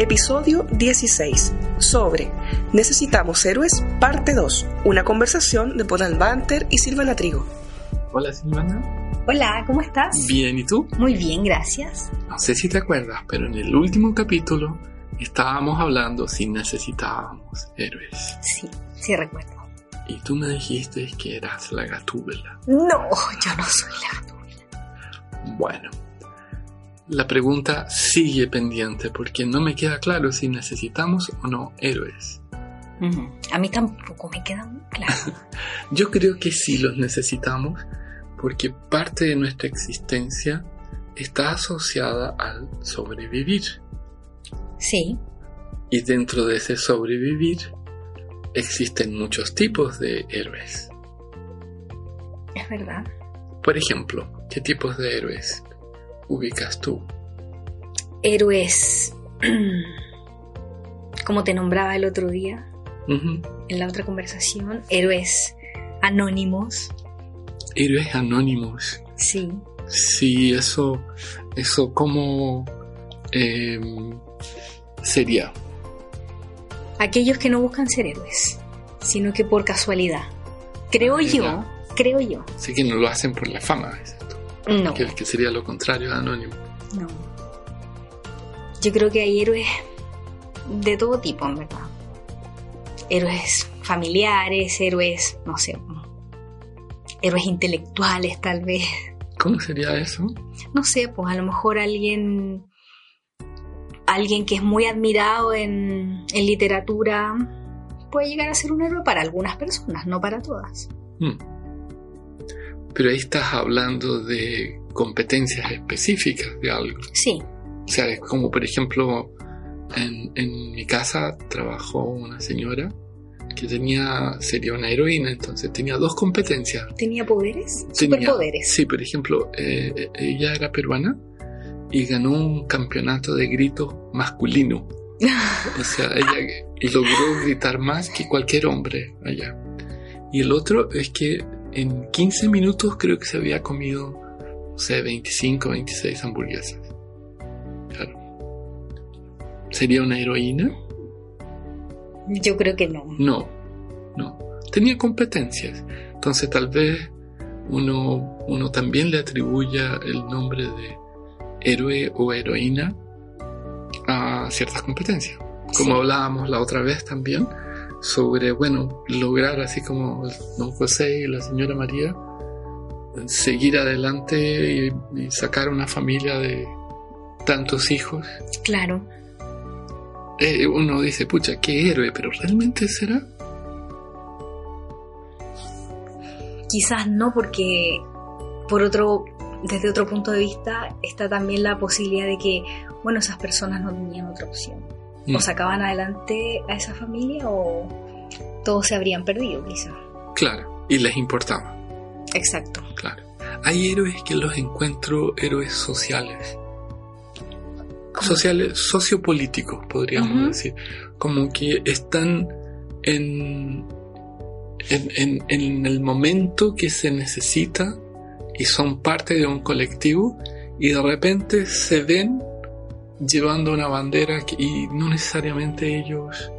Episodio 16. Sobre Necesitamos Héroes, parte 2. Una conversación de Polan Banter y Silvana Trigo. Hola Silvana. Hola, ¿cómo estás? Bien, ¿y tú? Muy bien, gracias. No sé si te acuerdas, pero en el último capítulo estábamos hablando si necesitábamos héroes. Sí, sí recuerdo. Y tú me dijiste que eras la gatúbela. No, yo no soy la gatúbela. Bueno, la pregunta sigue pendiente porque no me queda claro si necesitamos o no héroes. A mí tampoco me queda claro. Yo creo que sí los necesitamos porque parte de nuestra existencia está asociada al sobrevivir. Sí, Y dentro de ese sobrevivir existen muchos tipos de héroes. es verdad. Por ejemplo, ¿qué tipos de héroes ubicas tú? Héroes. Como te nombraba el otro día en la otra conversación, héroes anónimos. Héroes anónimos. Sí, Sí, eso, eso como sería. aquellos que no buscan ser héroes, sino que por casualidad. Creo Ah, yo, creo yo. Sé que no lo hacen por la fama. No, Que, que sería lo contrario de anónimo. no. Yo creo que hay héroes de todo tipo, en verdad. Héroes familiares, héroes, no sé, héroes intelectuales tal vez. ¿Cómo sería eso? No sé, pues a lo mejor alguien alguien que es muy admirado en, en literatura puede llegar a ser un héroe para algunas personas, no para todas. Hmm. Pero ahí estás hablando de competencias específicas de algo. Sí, O sea, es como por ejemplo, en, en mi casa trabajó una señora que tenía, sería una heroína, entonces tenía dos competencias. tenía poderes, Tenía- superpoderes. Sí, por ejemplo, eh, ella era peruana y ganó un campeonato de grito masculino. O sea, ella logró gritar más que cualquier hombre allá. Y el otro es que en 15 minutos creo que se había comido, no sé, 25, 26 hamburguesas. Claro. ¿Sería una heroína? Yo creo que no. No, no. Tenía competencias. Entonces tal vez uno, uno también le atribuya el nombre de héroe o heroína a ciertas competencias. Como Sí. hablábamos la otra vez también sobre, bueno, lograr así como don José y la señora María, seguir adelante y, y sacar una familia de tantos hijos. Claro. Eh, uno dice, pucha, qué héroe, pero ¿realmente será? Quizás no, porque por otro, desde otro punto de vista, está también la posibilidad de que, bueno, esas personas no tenían otra opción. Mm. O sacaban adelante a esa familia o todos se habrían perdido, quizás. Claro, y les importaba. Exacto. Claro. Hay héroes que los encuentro héroes sociales. Sociales, sociopolíticos, podríamos decir. Como que están en, en, en- en el momento que se necesita y son parte de un colectivo y de repente se ven llevando una bandera que- y no necesariamente ellos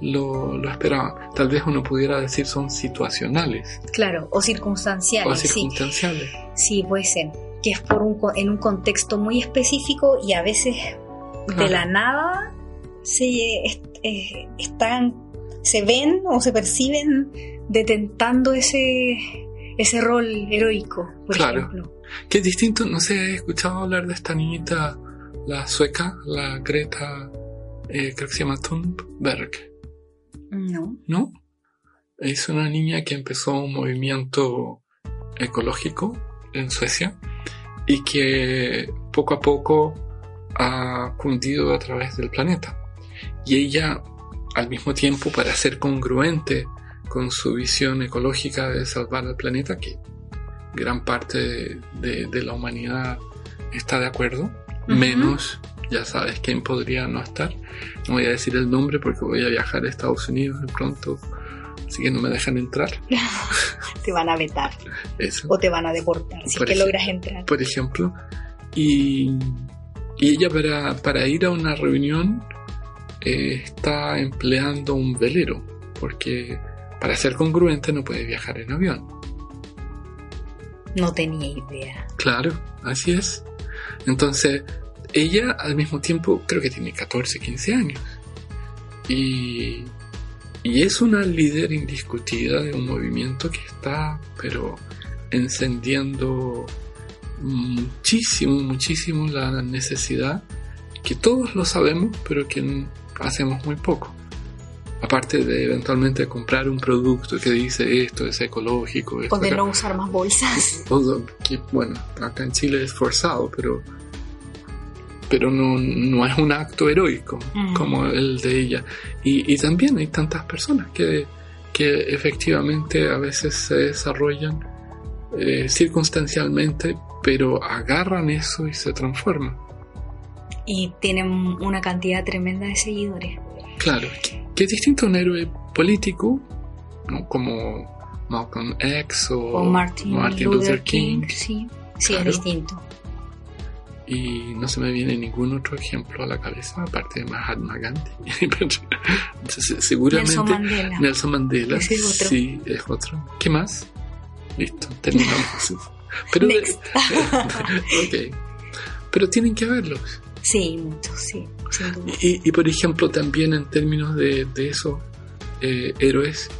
lo, lo esperaban. Tal vez uno pudiera decir son situacionales Claro, o circunstanciales, o sí. circunstanciales. Sí, puede ser. Que es por un, en un contexto muy específico y a veces de la nada se est- están, se ven o se perciben detentando ese, ese rol heroico, por Claro. ejemplo. Que es distinto, no sé, he escuchado hablar de esta niñita, la sueca, la Greta, eh, creo que se llama Thunberg, No. ¿no? Es una niña que empezó un movimiento ecológico en Suecia y que poco a poco ha cundido a través del planeta. Y ella, al mismo tiempo, para ser congruente con su visión ecológica de salvar al planeta, que gran parte de, de la humanidad está de acuerdo, menos, ya sabes quién podría no estar. No voy a decir el nombre porque voy a viajar a Estados Unidos de pronto, así que no me dejan entrar. te van a vetar Eso. o te van a deportar si Por es que logras entrar. por ejemplo, y, y ella para, para ir a una reunión eh, está empleando un velero, porque para ser congruente no puede viajar en avión. No tenía idea. Claro, así es. Entonces, ella al mismo tiempo creo que tiene 14, 15 años. Y, y es una líder indiscutida de un movimiento que está, pero encendiendo muchísimo, muchísimo la necesidad, que todos lo sabemos, pero que hacemos muy poco. Aparte de eventualmente comprar un producto que dice esto es ecológico, esto O de acá- no usar más bolsas. todo, que, bueno, acá en Chile es forzado, pero pero no, no es un acto heroico Mm. como el de ella. Y, y también hay tantas personas que, que efectivamente a veces se desarrollan eh, circunstancialmente, pero agarran eso y se transforman. Y tienen una cantidad tremenda de seguidores. Claro, que, es distinto a un héroe político, ¿no? como Malcolm X o, O Martin, Luther, King. Sí, sí Claro. es distinto. Y no se me viene ningún otro ejemplo a la cabeza, aparte de Mahatma Gandhi. Entonces, seguramente Nelson Mandela. Nelson Mandela, Ese es otro. sí, es otro. ¿Qué más? Listo, terminamos. Pero. Pero tienen que verlos. Sí, muchos, sí. Y, y, por ejemplo, también en términos de, de esos eh, héroes,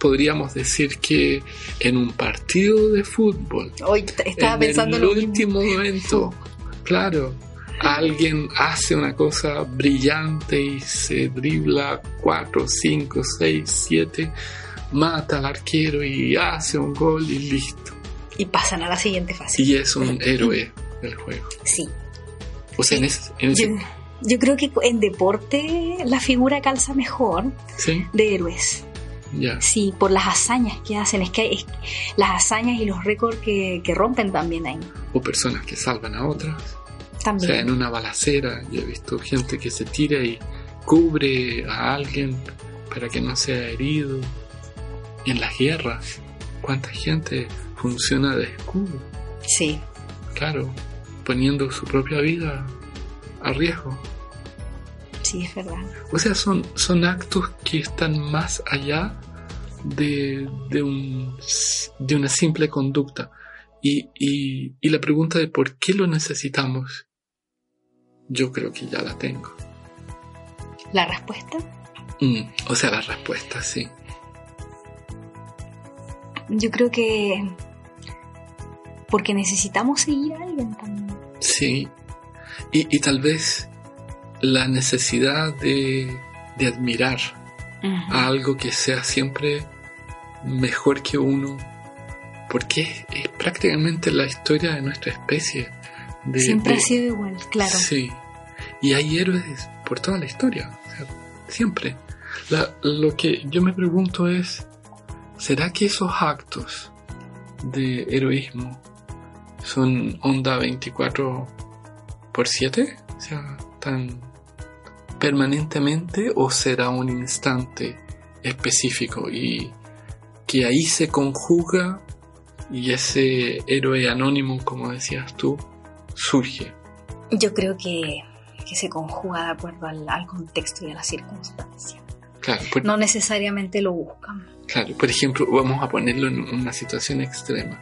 podríamos decir que en un partido de fútbol, Hoy t- estaba en pensando el último momento, claro, alguien hace una cosa brillante y se dribla 4, 5, 6, 7, mata al arquero y hace un gol y listo. Y pasan a la siguiente fase. Y es un héroe del juego. Sí. O sea, en ese, en ese- Yo, yo creo que en deporte la figura calza mejor sí, de héroes. ya. Sí, por las hazañas que hacen. Es que es- las hazañas y los récords que, que rompen también ahí. O personas que salvan a otras. O sea, También. en una balacera yo he visto gente que se tira y cubre a alguien para que no sea herido. En las guerras, ¿cuánta gente funciona de escudo? Sí, Claro, poniendo su propia vida a riesgo. sí, es verdad. O sea, son, son actos que están más allá de, de, un, de una simple conducta. Y, y, y la pregunta de por qué lo necesitamos, yo creo que ya la tengo. La respuesta, Mm, o sea, la respuesta, sí. yo creo que porque necesitamos seguir a alguien también. Sí. Y, y tal vez la necesidad de, de admirar a algo que sea siempre mejor que uno, porque es, es prácticamente la historia de nuestra especie. De, Siempre de- ha sido igual, claro. Sí. Y hay héroes por toda la historia, o sea, siempre. La- lo que yo me pregunto es, ¿será que esos actos de heroísmo son onda 24 por 7? O sea, tan permanentemente o será un instante específico y que ahí se conjuga y ese héroe anónimo, como decías tú, surge. Yo creo que, que se conjuga de acuerdo al, al contexto y a la circunstancia. Claro, por, No necesariamente lo buscan. claro, por ejemplo, vamos a ponerlo en una situación extrema.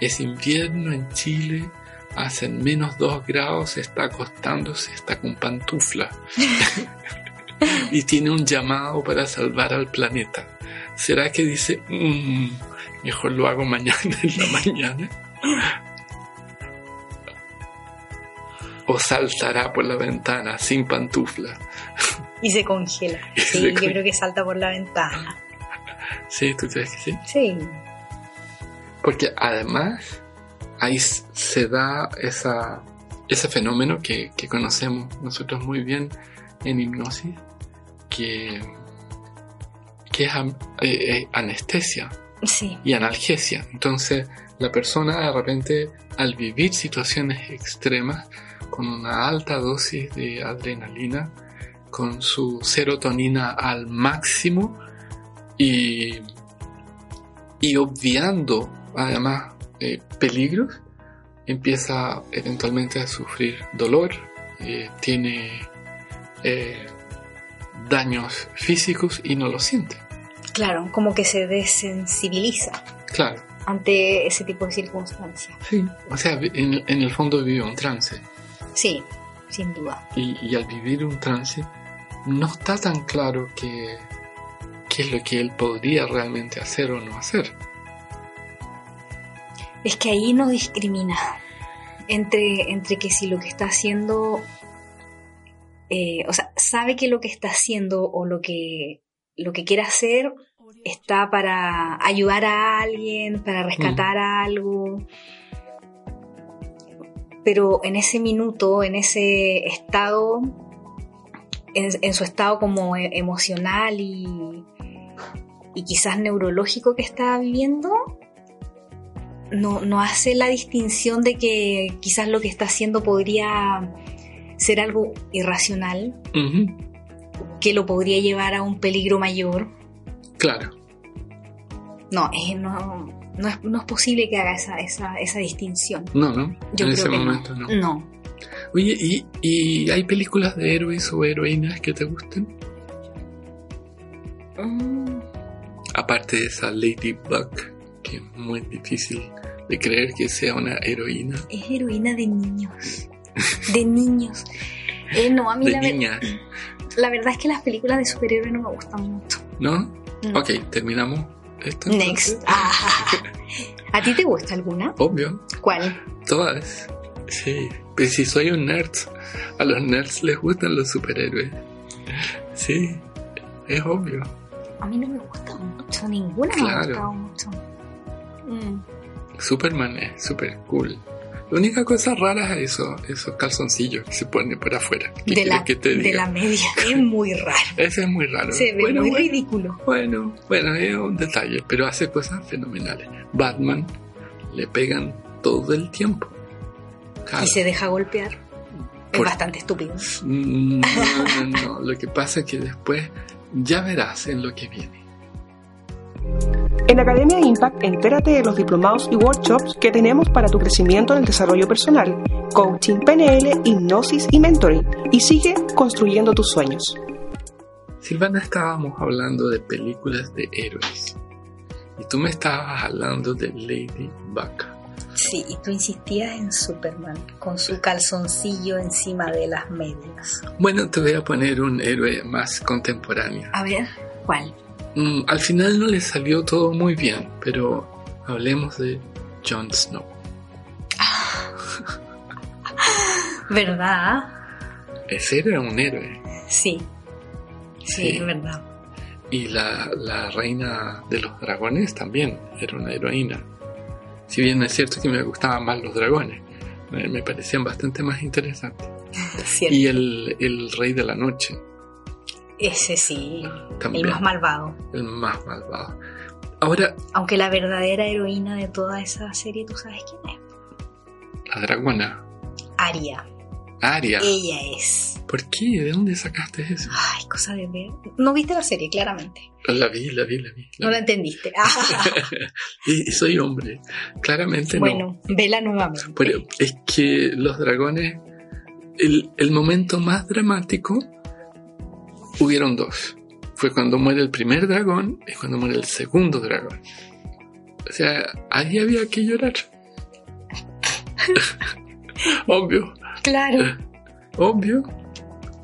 Es invierno en Chile, hacen menos 2 grados, se está acostándose, está con pantufla. y tiene un llamado para salvar al planeta. ¿Será que dice, "Mm, mejor lo hago mañana en la mañana? ¿O saltará por la ventana sin pantufla? Y se congela. Y Sí, se yo creo que salta por la ventana. ¿Sí? ¿Tú crees que sí? Sí. Porque además ahí se da esa ese fenómeno que, que conocemos nosotros muy bien en hipnosis, que, que es eh, eh, anestesia Sí, y analgesia. Entonces, la persona de repente, al vivir situaciones extremas, con una alta dosis de adrenalina, con su serotonina al máximo y, y obviando además eh, peligros, empieza eventualmente a sufrir dolor, eh, tiene eh, daños físicos y no lo siente. claro, como que se desensibiliza Claro. ante ese tipo de circunstancias. Sí, o sea, en, en el fondo vive un trance Sí, sin duda. y, y al vivir un trance no está tan claro que qué es lo que él podría realmente hacer o no hacer. Es que ahí no discrimina entre, entre que si lo que está haciendo, eh, o sea, sabe que lo que está haciendo o lo que, lo que quiere hacer está para ayudar a alguien, para rescatar algo. Pero en ese minuto, en ese estado, en, en su estado como e- emocional y, y quizás neurológico que está viviendo, no, no hace la distinción de que quizás lo que está haciendo podría ser algo irracional, que lo podría llevar a un peligro mayor. Claro, No, es, no, no, es, no es posible que haga esa, esa, esa distinción. no, no, Yo en creo ese que momento no. no. No. Oye, ¿y, ¿y hay películas de héroes o heroínas que te gusten? Mm, Aparte de esa Ladybug, que es muy difícil de creer que sea una heroína. es heroína de niños. De niños. Eh, no, a mí De la, ver- niña, la verdad es que las películas de superhéroes no me gustan mucho. ¿no? No. Ok, terminamos esto. Next. Ah. ¿A ti te gusta alguna? Obvio, ¿Cuál? todas. Sí, pues si soy un nerd, a los nerds les gustan los superhéroes. Sí, es obvio. A mí no me gusta mucho, ninguna me Claro. ha gustado mucho. Mm. Superman es super cool. La única cosa rara es eso, esos calzoncillos que se ponen por afuera. ¿Qué De, la, que te de diga? la media. Es muy raro. Ese es muy raro. Se ve bueno, muy bueno, ridículo. bueno, bueno, es un detalle, pero hace cosas fenomenales. Batman le pegan todo el tiempo. Claro. Y se deja golpear. Es bastante estúpido. Mm, No, no, no. Lo que pasa es que después ya verás en lo que viene. En Academia Impact, entérate de los diplomados y workshops que tenemos para tu crecimiento en el desarrollo personal, coaching, PNL, hipnosis y mentoring. Y sigue construyendo tus sueños. Silvana, estábamos hablando de películas de héroes. Y tú me estabas hablando de Lady Bug. Sí, y tú insistías en Superman, con su calzoncillo encima de las medias. Bueno, te voy a poner un héroe más contemporáneo. A ver, ¿cuál? Mm, al final no le salió todo muy bien, pero hablemos de Jon Snow. ¿Verdad? Ese era un héroe. Sí. Sí, Sí. verdad. Y la, la reina de los dragones también era una heroína. Si bien es cierto que me gustaban más los dragones, me, me parecían bastante más interesantes. Cierto. Y el, el rey de la noche Ese sí, también, el más malvado. el más malvado. Ahora, Aunque la verdadera heroína de toda esa serie, ¿tú sabes quién es? la dragona, Aria. Aria. Ella es. ¿Por qué? ¿De dónde sacaste eso? Ay, cosa de ver. No viste la serie, claramente. La vi, la vi, la vi. la No la entendiste. Y, soy hombre. Claramente no. bueno, vela nuevamente. Pero es que los dragones, el, el momento más dramático, hubieron dos. Fue cuando muere el primer dragón y cuando muere el segundo dragón. O sea, ahí había que llorar. Obvio, Claro. obvio.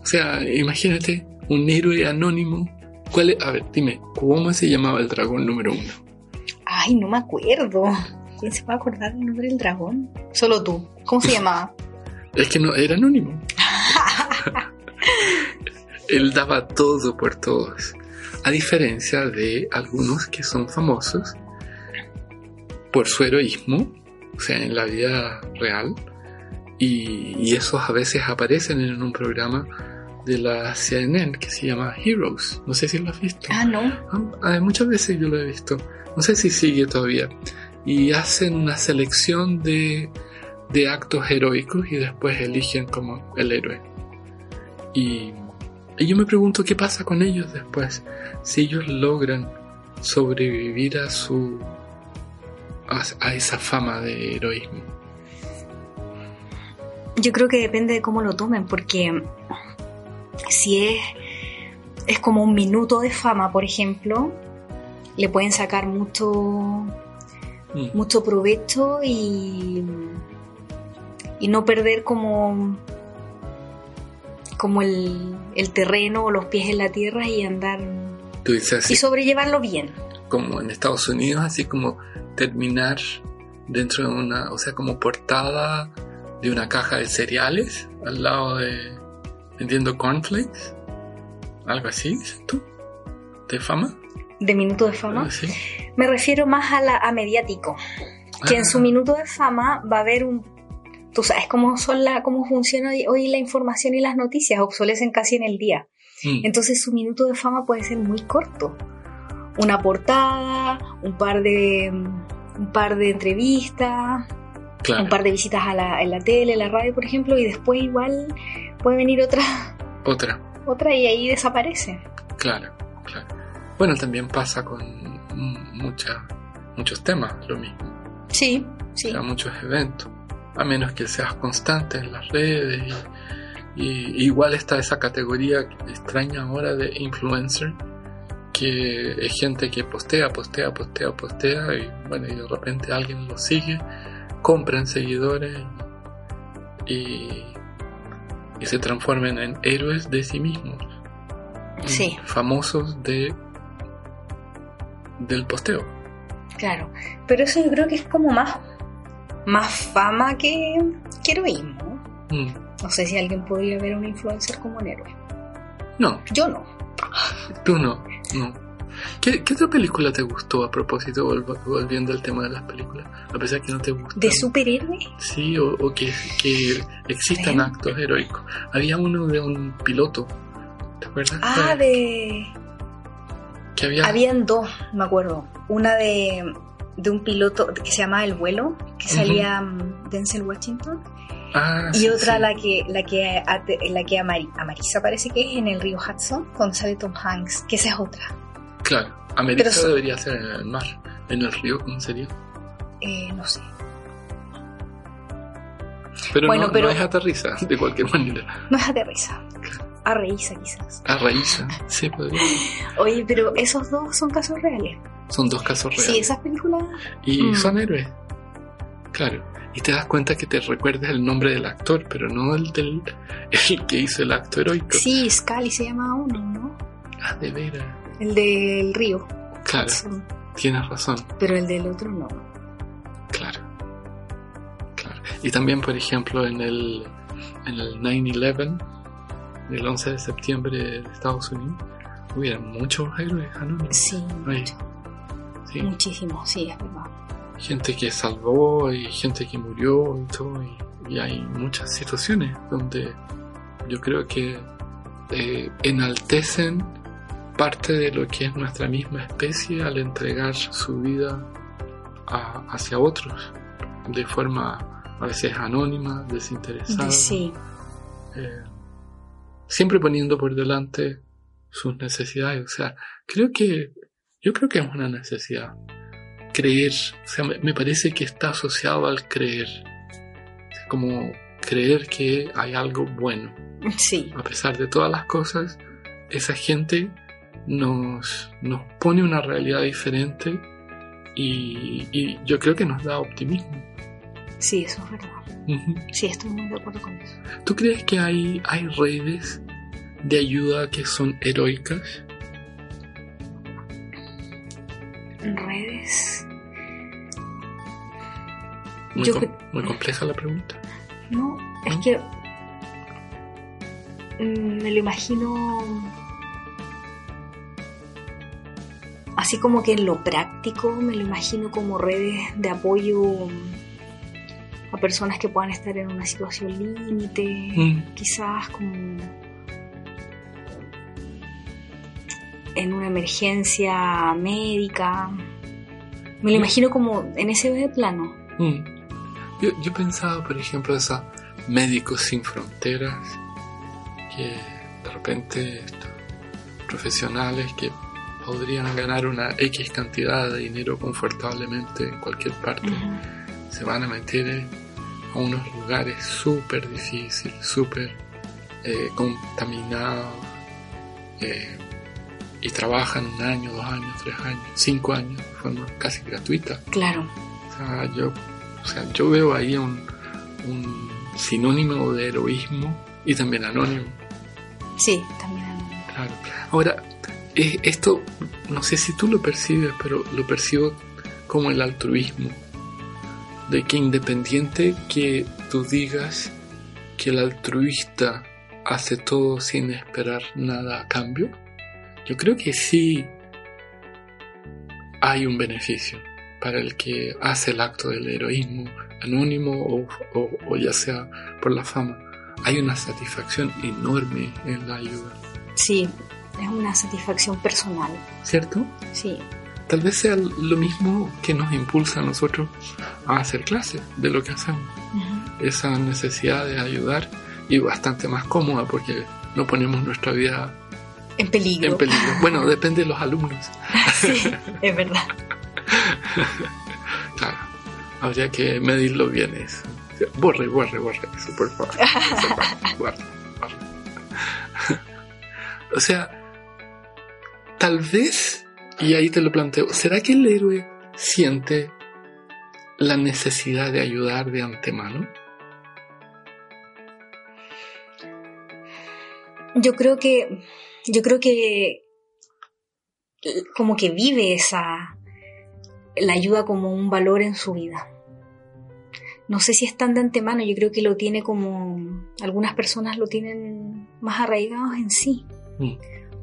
O sea, imagínate un héroe anónimo. ¿Cuál es? A ver, dime, ¿cómo se llamaba el dragón número uno? Ay, no me acuerdo. ¿Quién se va a acordar del nombre del dragón? Solo tú. ¿Cómo se llamaba? Es que no, era anónimo. Él daba todo por todos. A diferencia de algunos que son famosos por su heroísmo, o sea, en la vida real, Y, y esos a veces aparecen en un programa de la CNN que se llama Heroes. No sé si lo has visto. Ah, no. Ah, muchas veces yo lo he visto. No sé si sigue todavía. Y hacen una selección de, de actos heroicos y después eligen como el héroe. Y, y yo me pregunto qué pasa con ellos después. Si ellos logran sobrevivir a su a, a esa fama de heroísmo. Yo creo que depende de cómo lo tomen, porque si es, es como un minuto de fama, por ejemplo, le pueden sacar mucho, Mm. mucho provecho y, y no perder como, como el, el terreno o los pies en la tierra y andar Tú dices así y sobrellevarlo bien. como en Estados Unidos, así como terminar dentro de una, o sea, como portada de una caja de cereales al lado de vendiendo cornflakes, algo así, dices tú, de fama. De minuto de fama. Ah, Sí. Me refiero más a, la, a mediático. Que en Ah. su minuto de fama va a haber un... Tú sabes cómo, son la, cómo funciona hoy- hoy la información y las noticias, obsolecen casi en el día. Mm, Entonces su minuto de fama puede ser muy corto. Una portada, un par de, un par de entrevistas, claro, un par de visitas a la, en la tele, en la radio, por ejemplo, y después igual puede venir otra, otra, otra y ahí desaparece. claro, claro. Bueno, también pasa con mucha- muchos temas lo mismo. Sí, sí. a muchos eventos, a menos que seas constante en las redes. Y, y igual está esa categoría extraña ahora de influencer, que es gente que postea, postea, postea, postea, y bueno, y de repente alguien lo sigue, compran seguidores y, y se transforman en héroes de sí mismos. Sí. Famosos de del posteo. Claro, pero eso yo creo que es como más, más fama que, que heroísmo. Mm. No sé si alguien podría ver a un influencer como un héroe. No, Yo no. Tú no, no. ¿Qué, qué otra película te gustó a propósito, volv- volviendo al tema de las películas? A pesar que no te gusta. ¿De superhéroe? Sí, o, o que, que existan actos heroicos. Había uno de un piloto, ¿te acuerdas? Ah, de... Que había... Habían dos, me acuerdo. Una de, de un piloto que se llamaba El Vuelo, que salía mm, Denzel Washington. Ah, Y sí, otra sí. la que la que la que Amari- Amarisa parece que es en el río Hudson con sale Tom Hanks, que esa es otra. Claro, so- debería ser en el mar. En el río, ¿cómo sería? Eh, no sé. Pero, Bueno, no, pero- no es aterriza, de cualquier manera. No es aterriza. Arreiza quizás. A raíz, sí, podría. Oye, pero esos dos son casos reales. Son dos casos reales. Sí, esas películas. Y Mm. son héroes. Claro. Y te das cuenta que te recuerdas el nombre del actor, pero no el del el que hizo el acto heroico. Sí, Scully se llama uno, ¿no? Ah, de veras. El del río. Claro, tienes razón. Pero el del otro no. Claro. Claro. Y también, por ejemplo, en el, en el 9-11, el 11 de septiembre de Estados Unidos, hubieron muchos héroes anónimos. Sí, Ahí. mucho. Sí. muchísimo, sí, es verdad. gente que salvó y gente que murió y todo. Y, y hay muchas situaciones donde yo creo que eh, enaltecen parte de lo que es nuestra misma especie al entregar su vida a- hacia otros de forma a veces anónima, desinteresada. Sí, eh, siempre poniendo por delante sus necesidades. O sea, creo que yo creo que es una necesidad. Creer, o sea, me, parece que está asociado al creer. Como creer que hay algo bueno. sí, A pesar de todas las cosas, esa gente nos, nos pone una realidad diferente y, y yo creo que nos da optimismo. sí, eso es verdad. Sí, estoy muy de acuerdo con eso. ¿Tú crees que hay, hay redes de ayuda que son heroicas? Redes. Muy, Yo com- cre- muy compleja la pregunta. No, es que mm, me lo imagino así como que en lo práctico me lo imagino como redes de apoyo a personas que puedan estar en una situación límite, Mm. quizás como en una emergencia médica. Me lo imagino como en ese plano. Mm. Yo, yo pensaba, por ejemplo, esos médicos sin fronteras, que de repente estos profesionales que podrían ganar una X cantidad de dinero confortablemente en cualquier parte, se van a meter a unos lugares súper difíciles, súper eh, contaminados, eh, y trabajan un año, dos años, tres años, cinco años de forma casi gratuita. Claro. O sea, yo, o sea, yo veo ahí un, un sinónimo de heroísmo y también anónimo. Sí, también. Claro. Ahora, esto, no sé si tú lo percibes, pero lo percibo como el altruismo. De que independiente que tú digas que el altruista hace todo sin esperar nada a cambio, yo creo que sí hay un beneficio para el que hace el acto del heroísmo anónimo o, o- o ya sea por la fama. Hay una satisfacción enorme en la ayuda. Sí, es una satisfacción personal. ¿Cierto? Sí. Tal vez sea lo mismo que nos impulsa a nosotros a hacer clases de lo que hacemos. Esa necesidad de ayudar y bastante más cómoda porque no ponemos nuestra vida En peligro. en peligro. Bueno, depende de los alumnos. sí, es verdad. Claro, habría que medirlo bien eso. Borre, borre, borre eso, por favor. Borre. O sea, tal vez, y ahí te lo planteo, ¿será que el héroe siente la necesidad de ayudar de antemano? Yo creo que. Yo creo que. Como que vive esa. La ayuda como un valor en su vida. No sé si es tan de antemano, yo creo que lo tiene como. Algunas personas lo tienen más arraigados en sí. Mm.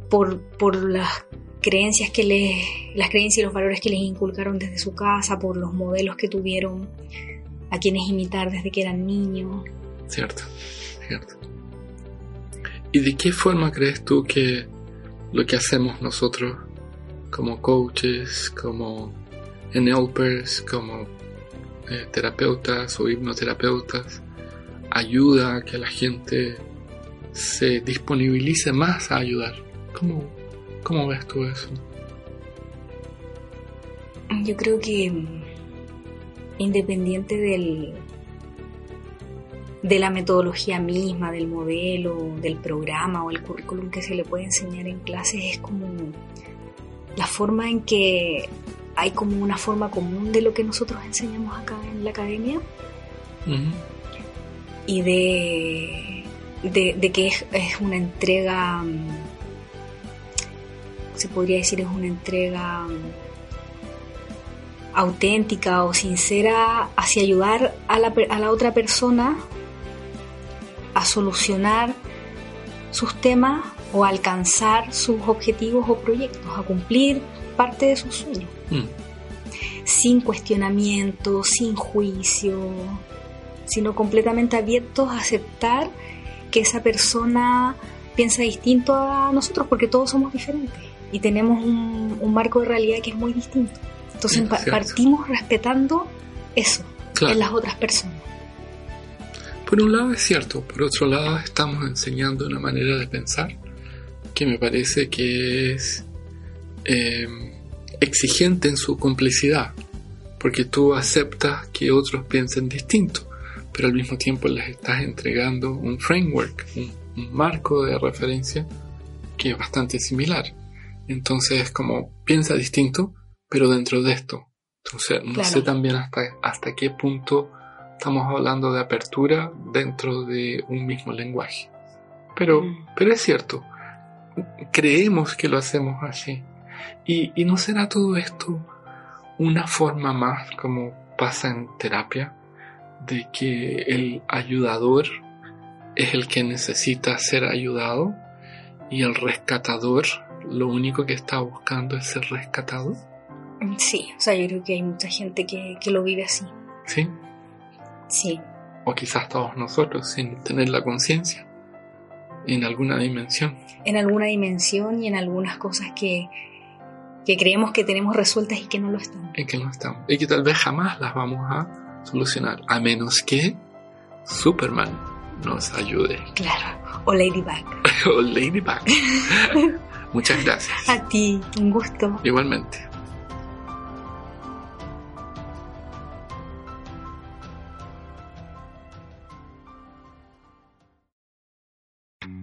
Por, por las creencias que les. Las creencias y los valores que les inculcaron desde su casa, por los modelos que tuvieron a quienes imitar desde que eran niños. Cierto, cierto. ¿Y de qué forma crees tú que lo que hacemos nosotros como coaches, como helpers, como eh, terapeutas o hipnoterapeutas, ayuda a que la gente se disponibilice más a ayudar? ¿Cómo, cómo ves tú eso? Yo creo que mm, independiente del de la metodología misma, del modelo, del programa o el currículum que se le puede enseñar en clases, es como la forma en que hay como una forma común de lo que nosotros enseñamos acá en la academia y de, de, de que es, es una entrega, se podría decir, es una entrega auténtica o sincera hacia ayudar a la, a la otra persona a solucionar sus temas o a alcanzar sus objetivos o proyectos, a cumplir parte de sus sueños, mm, sin cuestionamiento, sin juicio, sino completamente abiertos a aceptar que esa persona piensa distinto a nosotros porque todos somos diferentes y tenemos un, un marco de realidad que es muy distinto. Entonces cierto. partimos respetando eso Claro. en las otras personas. Por un lado es cierto, por otro lado estamos enseñando una manera de pensar que me parece que es eh, exigente en su complicidad, porque tú aceptas que otros piensen distinto, pero al mismo tiempo les estás entregando un framework, un, un marco de referencia que es bastante similar. Entonces es como piensa distinto, pero dentro de esto. Entonces no Claro. sé también hasta, hasta qué punto estamos hablando de apertura dentro de un mismo lenguaje. Pero, Mm. pero es cierto, creemos que lo hacemos así. Y, y no será todo esto una forma más, como pasa en terapia, de que el ayudador es el que necesita ser ayudado y el rescatador lo único que está buscando es ser rescatado. Sí, o sea, yo creo que hay mucha gente que, que lo vive así. ¿Sí? Sí. O quizás todos nosotros, sin tener la conciencia, en alguna dimensión. En alguna dimensión y en algunas cosas que, que creemos que tenemos resueltas y que no lo están. Y que no están. Y que tal vez jamás las vamos a solucionar, a menos que Superman nos ayude. Claro. O Ladybug. o Ladybug. Muchas gracias. A ti, un gusto. Igualmente.